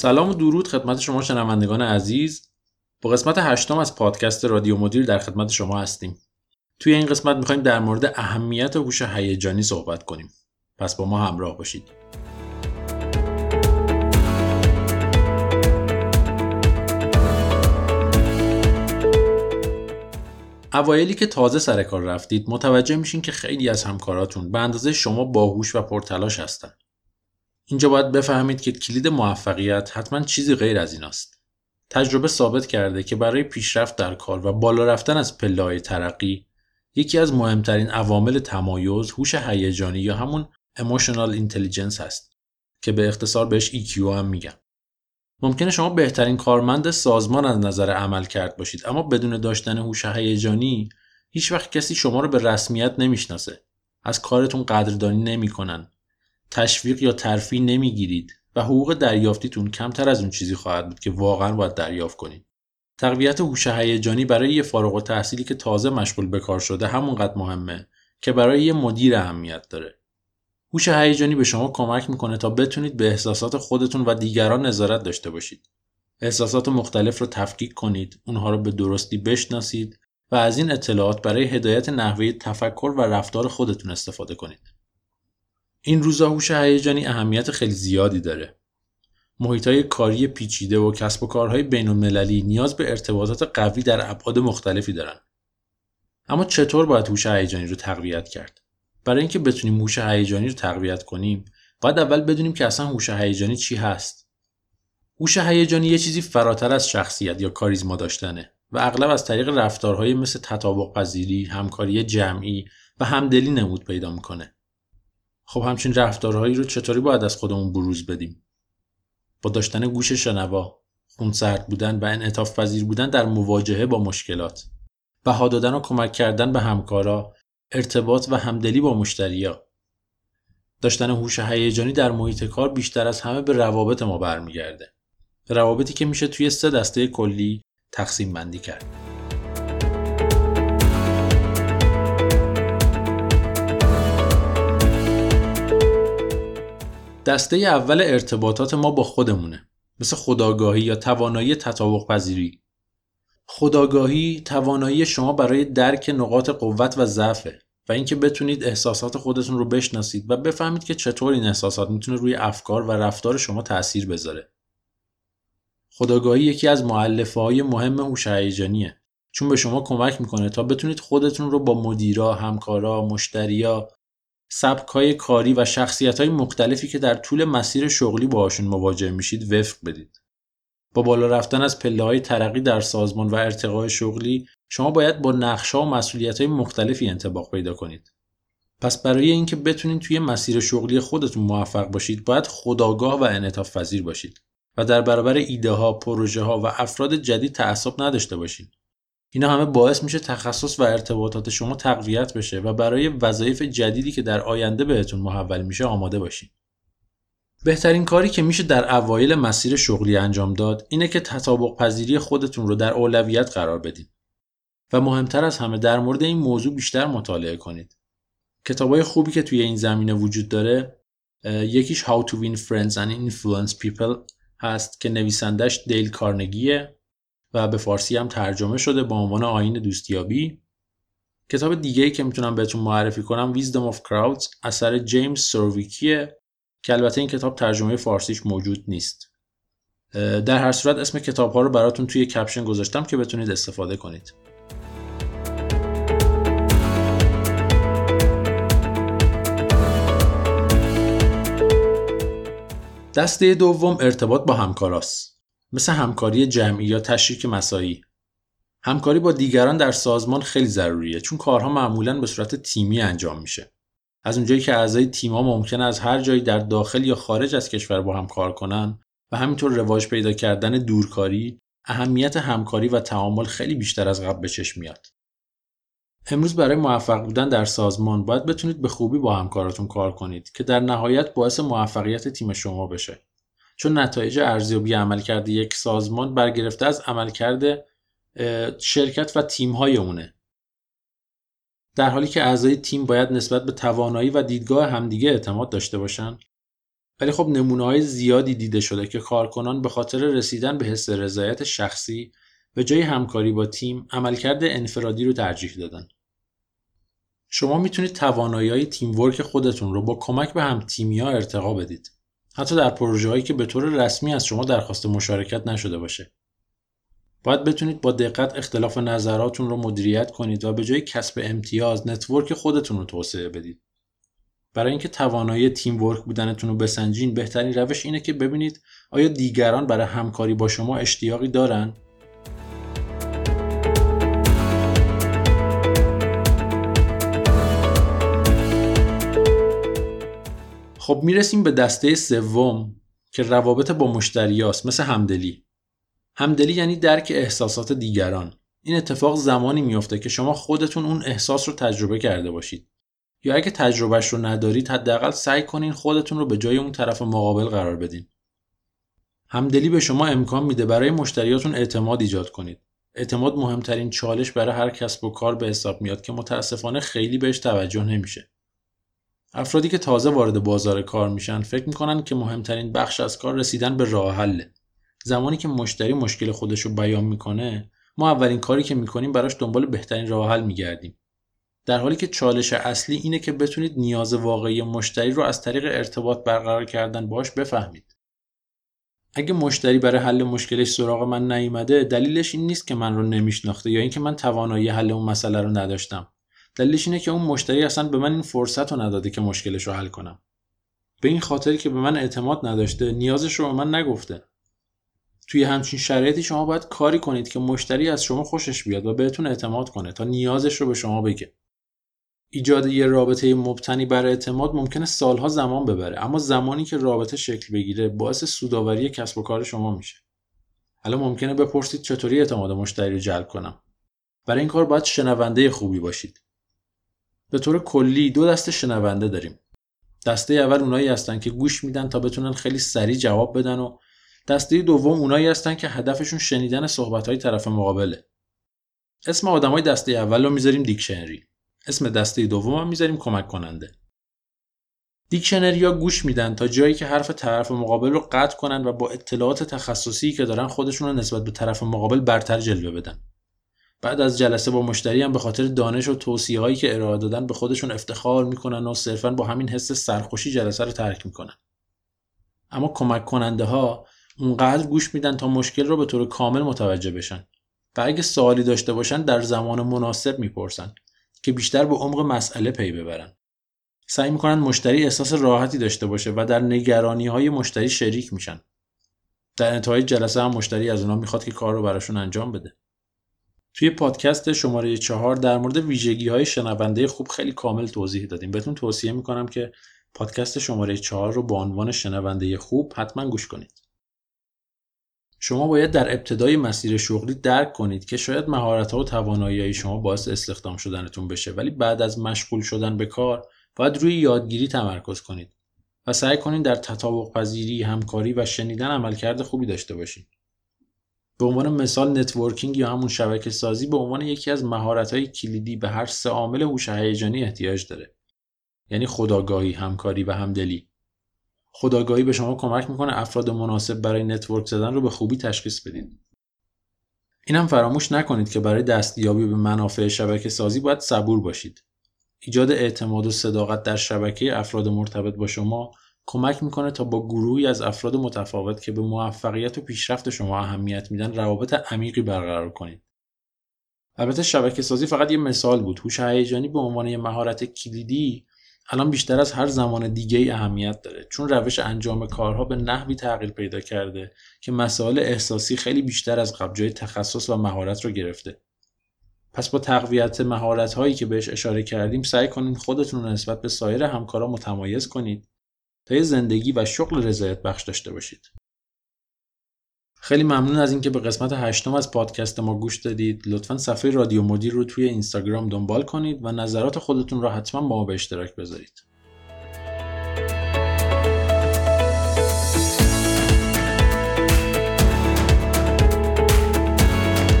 سلام و درود خدمت شما شنوندگان عزیز. با قسمت هشتم از پادکست رادیو مدیر در خدمت شما هستیم. توی این قسمت می‌خوایم در مورد اهمیت هوش هیجانی صحبت کنیم. پس با ما همراه باشید. اوایلی که تازه سر کار رفتید متوجه میشین که خیلی از همکاراتون به اندازه شما باهوش و پرتلاش هستن. اینجا باید بفهمید که کلید موفقیت حتما چیزی غیر از ایناست. تجربه ثابت کرده که برای پیشرفت در کار و بالا رفتن از پله ترقی یکی از مهمترین عوامل تمایز هوش هیجانی یا همون emotional intelligence هست که به اختصار بهش EQ هم میگن. ممکنه شما بهترین کارمند سازمان از نظر عمل کرد باشید اما بدون داشتن هوش هیجانی هیچ وقت کسی شما رو به رسمیت نمی‌شناسه. از کارتون قدردانی نمی‌کنن تشویق یا ترفیع نمی‌گیرید و حقوق دریافتیتون کمتر از اون چیزی خواهد بود که واقعا باید دریافت کنید. تقویت هوش هیجانی برای یه فارغ التحصیلی که تازه مشغول به کار شده همونقدر مهمه که برای یه مدیر اهمیت داره. هوش هیجانی به شما کمک می‌کنه تا بتونید به احساسات خودتون و دیگران نظارت داشته باشید. احساسات مختلف رو تفکیک کنید، اونها رو به درستی بشناسید و از این اطلاعات برای هدایت نحوه تفکر و رفتار خودتون استفاده کنید. این روزا هوش هیجانی اهمیت خیلی زیادی داره. محیط های کاری پیچیده و کسب و کارهای بین المللی نیاز به ارتباطات قوی در ابعاد مختلفی دارن. اما چطور باید هوش هیجانی رو تقویت کرد؟ برای اینکه بتونیم هوش هیجانی رو تقویت کنیم، باید اول بدونیم که اصلا هوش هیجانی چی هست. هوش هیجانی یه چیزی فراتر از شخصیت یا کاریزما داشتنه و اغلب از طریق رفتارهای مثل تطابق پذیری، همکاری جمعی و همدلی نمود پیدا می‌کنه. خب همچین رفتارهایی رو چطوری باید از خودمون بروز بدیم؟ با داشتن گوش شنوا خونسرد بودن و انعطاف پذیر بودن در مواجهه با مشکلات. بها دادن و کمک کردن به همکارا ارتباط و همدلی با مشتریا. داشتن هوش هیجانی در محیط کار بیشتر از همه به روابط ما برمیگرده. روابطی که میشه توی سه دسته کلی تقسیم بندی کرد. دسته اول ارتباطات ما با خودمونه. مثل خداگاهی یا توانایی تطابق پذیری. خداگاهی توانایی شما برای درک نقاط قوت و ضعفه و اینکه بتونید احساسات خودتون رو بشناسید و بفهمید که چطور این احساسات می‌تونه روی افکار و رفتار شما تاثیر بذاره. خداگاهی یکی از معلفه های مهم هوش هیجانیه. چون به شما کمک می‌کنه تا بتونید خودتون رو با مدیرا، همکارا، مشتریا های کاری و های مختلفی که در طول مسیر شغلی باهاشون مواجه میشید وفق بدید. با بالا رفتن از پله های ترقی در سازمان و ارتقای شغلی شما باید با نقشه و های مختلفی انتباق پیدا کنید. پس برای اینکه بتونید توی مسیر شغلی خودتون موفق باشید باید خداگاه و انعطاف پذیر باشید و در برابر ایده ها، پروژه ها و افراد جدید تعصب نداشته باشید. اینا همه باعث میشه تخصص و ارتباطات شما تقویت بشه و برای وظایف جدیدی که در آینده بهتون محول میشه آماده باشین. بهترین کاری که میشه در اوایل مسیر شغلی انجام داد اینه که تطابق پذیری خودتون رو در اولویت قرار بدین و مهمتر از همه در مورد این موضوع بیشتر مطالعه کنید. کتابای خوبی که توی این زمینه وجود داره یکیش How to Win Friends and Influence People هست که نویسندش دیل کارنگیه و به فارسی هم ترجمه شده با عنوان آین دوستیابی. کتاب دیگه ای که می‌تونم بهتون معرفی کنم Wisdom of Crowds اثر جیمز سرویکیه که البته این کتاب ترجمه فارسیش موجود نیست. در هر صورت اسم کتاب ها رو براتون توی کپشن گذاشتم که بتونید استفاده کنید. دسته دوم ارتباط با همکاراست. مثل همکاری جمعی یا تشریک مسایی همکاری با دیگران در سازمان خیلی ضروریه چون کارها معمولا به صورت تیمی انجام میشه. از اونجایی که اعضای تیم‌ها ممکن از هر جایی در داخل یا خارج از کشور با هم کار کنن و همینطور رواج پیدا کردن دورکاری اهمیت همکاری و تعامل خیلی بیشتر از قبل به چشم میاد. امروز برای موفق بودن در سازمان باید بتونید به خوبی با همکاراتون کار کنید که در نهایت باعث موفقیت تیم شما بشه. چون نتایج ارزیابی عملکرد یک سازمان برگرفته از عملکرد شرکت و های اونه در حالی که اعضای تیم باید نسبت به توانایی و دیدگاه همدیگه اعتماد داشته باشن ولی خب نمونه های زیادی دیده شده که کارکنان به خاطر رسیدن به حس رضایت شخصی به جای همکاری با تیم عملکرد انفرادی رو ترجیح دادن. شما می‌تونید توانایی تیم ورک خودتون رو با کمک به هم تیمی ها ارتقا بدید. حتی در پروژه هایی که به طور رسمی از شما درخواست مشارکت نشده باشه. باید بتونید با دقت اختلاف نظراتون رو مدیریت کنید و به جای کسب امتیاز نتورک خودتون رو توسعه بدید. برای اینکه توانایی تیم ورک بودنتون رو بسنجین بهترین روش اینه که ببینید آیا دیگران برای همکاری با شما اشتیاقی دارن خب می‌رسیم به دسته سوم که روابط با مشتریاست مثل همدلی. همدلی یعنی درک احساسات دیگران. این اتفاق زمانی میافته که شما خودتون اون احساس رو تجربه کرده باشید. یا اگه تجربهش رو ندارید حداقل سعی کنین خودتون رو به جای اون طرف مقابل قرار بدین. همدلی به شما امکان میده برای مشتریاتون اعتماد ایجاد کنید. اعتماد مهمترین چالش برای هر کسب و کار به حساب میاد که متاسفانه خیلی بهش توجه نمیشه. افرادی که تازه وارد بازار کار میشن فکر می‌کنن که مهمترین بخش از کار رسیدن به راه حله. زمانی که مشتری مشکل خودش رو بیان می‌کنه ما اولین کاری که می‌کنیم براش دنبال بهترین راه حل میگردیم. در حالی که چالش اصلی اینه که بتونید نیاز واقعی مشتری رو از طریق ارتباط برقرار کردن باش بفهمید. اگه مشتری برای حل مشکلش سراغ من نیومده دلیلش این نیست که من رو نمیشناخته یا اینکه من توانایی حل اون مسئله رو نداشتم دلیلش اینه که اون مشتری اصلا به من این فرصت رو نداده که مشکلش رو حل کنم. به این خاطری که به من اعتماد نداشته نیازش رو به من نگفته. توی همچین شرایطی شما باید کاری کنید که مشتری از شما خوشش بیاد و بهتون اعتماد کنه تا نیازش رو به شما بگه. ایجاد یه رابطه مبتنی بر اعتماد ممکنه سالها زمان ببره اما زمانی که رابطه شکل بگیره باعث سوداوری کسب و کار شما میشه. حالا ممکنه بپرسید چطوری اعتماد مشتری رو جلب کنم؟ برای این کار باید شنونده خوبی باشید. به طور کلی دو دسته شنونده داریم. دسته اول اونایی هستن که گوش میدن تا بتونن خیلی سریع جواب بدن و دسته دوم اونایی هستن که هدفشون شنیدن صحبت های طرف مقابله. اسم آدمای دسته اول رو می‌ذاریم دیکشنری. اسم دسته دوم هم می‌ذاریم کمک کننده دیکشنری ها گوش میدن تا جایی که حرف طرف مقابل رو قطع کنن و با اطلاعات تخصصی که دارن خودشون رو نسبت به طرف مقابل برتر جلوه بدن. بعد از جلسه با مشتری هم به خاطر دانش و توصیه هایی که ارائه دادن به خودشون افتخار می‌کنن و صرفا با همین حس سرخوشی جلسه رو ترک می‌کنن. اما کمک کننده ها اونقدر گوش میدن تا مشکل رو به طور کامل متوجه بشن و اگه سوالی داشته باشن در زمان مناسب می‌پرسن که بیشتر به عمق مسئله پی ببرن. سعی می‌کنن مشتری احساس راحتی داشته باشه و در نگرانی های مشتری شریک میشن. در انتهای جلسه هم مشتری از اونا می‌خواد که کار رو براشون انجام بده. توی پادکست شماره چهار در مورد ویژگی های شنونده خوب خیلی کامل توضیح دادیم بهتون توصیه می‌کنم که پادکست شماره چهار رو با عنوان شنونده خوب حتما گوش کنید شما باید در ابتدای مسیر شغلی درک کنید که شاید مهارت ها و توانایی شما باعث استخدام شدنتون بشه ولی بعد از مشغول شدن به کار باید روی یادگیری تمرکز کنید و سعی کنید در تطابق پذیری، همکاری و شنیدن عملکرد خوبی داشته باشید. به عنوان مثال networking یا همون شبکه سازی به عنوان یکی از های کلیدی به هر سه عامل هوش هیجانی احتیاج داره. یعنی خودآگاهی همکاری و همدلی. خودآگاهی به شما کمک می‌کنه افراد مناسب برای network زدن رو به خوبی تشخیص بدید اینم فراموش نکنید که برای دستیابی به منافع شبکه سازی باید صبور باشید. ایجاد اعتماد و صداقت در شبکه افراد مرتبط با شما کمک می‌کنه تا با گروهی از افراد متفاوت که به موفقیت و پیشرفت شما اهمیت میدن روابط عمیقی برقرار کنید. البته شبکه سازی فقط یه مثال بود. هوش هیجانی به عنوان یه مهارت کلیدی الان بیشتر از هر زمان دیگه ای اهمیت داره چون روش انجام کارها به نحوی تغییر پیدا کرده که مسائل احساسی خیلی بیشتر از قبل جای تخصص و مهارت رو گرفته. پس با تقویت مهارت هایی که بهش اشاره کردیم سعی کنید خودتون رو نسبت به سایر همکارا متمایز کنید تا زندگی و شغل رضایت بخش داشته باشید. خیلی ممنون از اینکه به قسمت هشتم از پادکست ما گوش دادید. لطفا صفحه رادیو مدیر رو توی اینستاگرام دنبال کنید و نظرات خودتون را حتما با ما به اشتراک بذارید.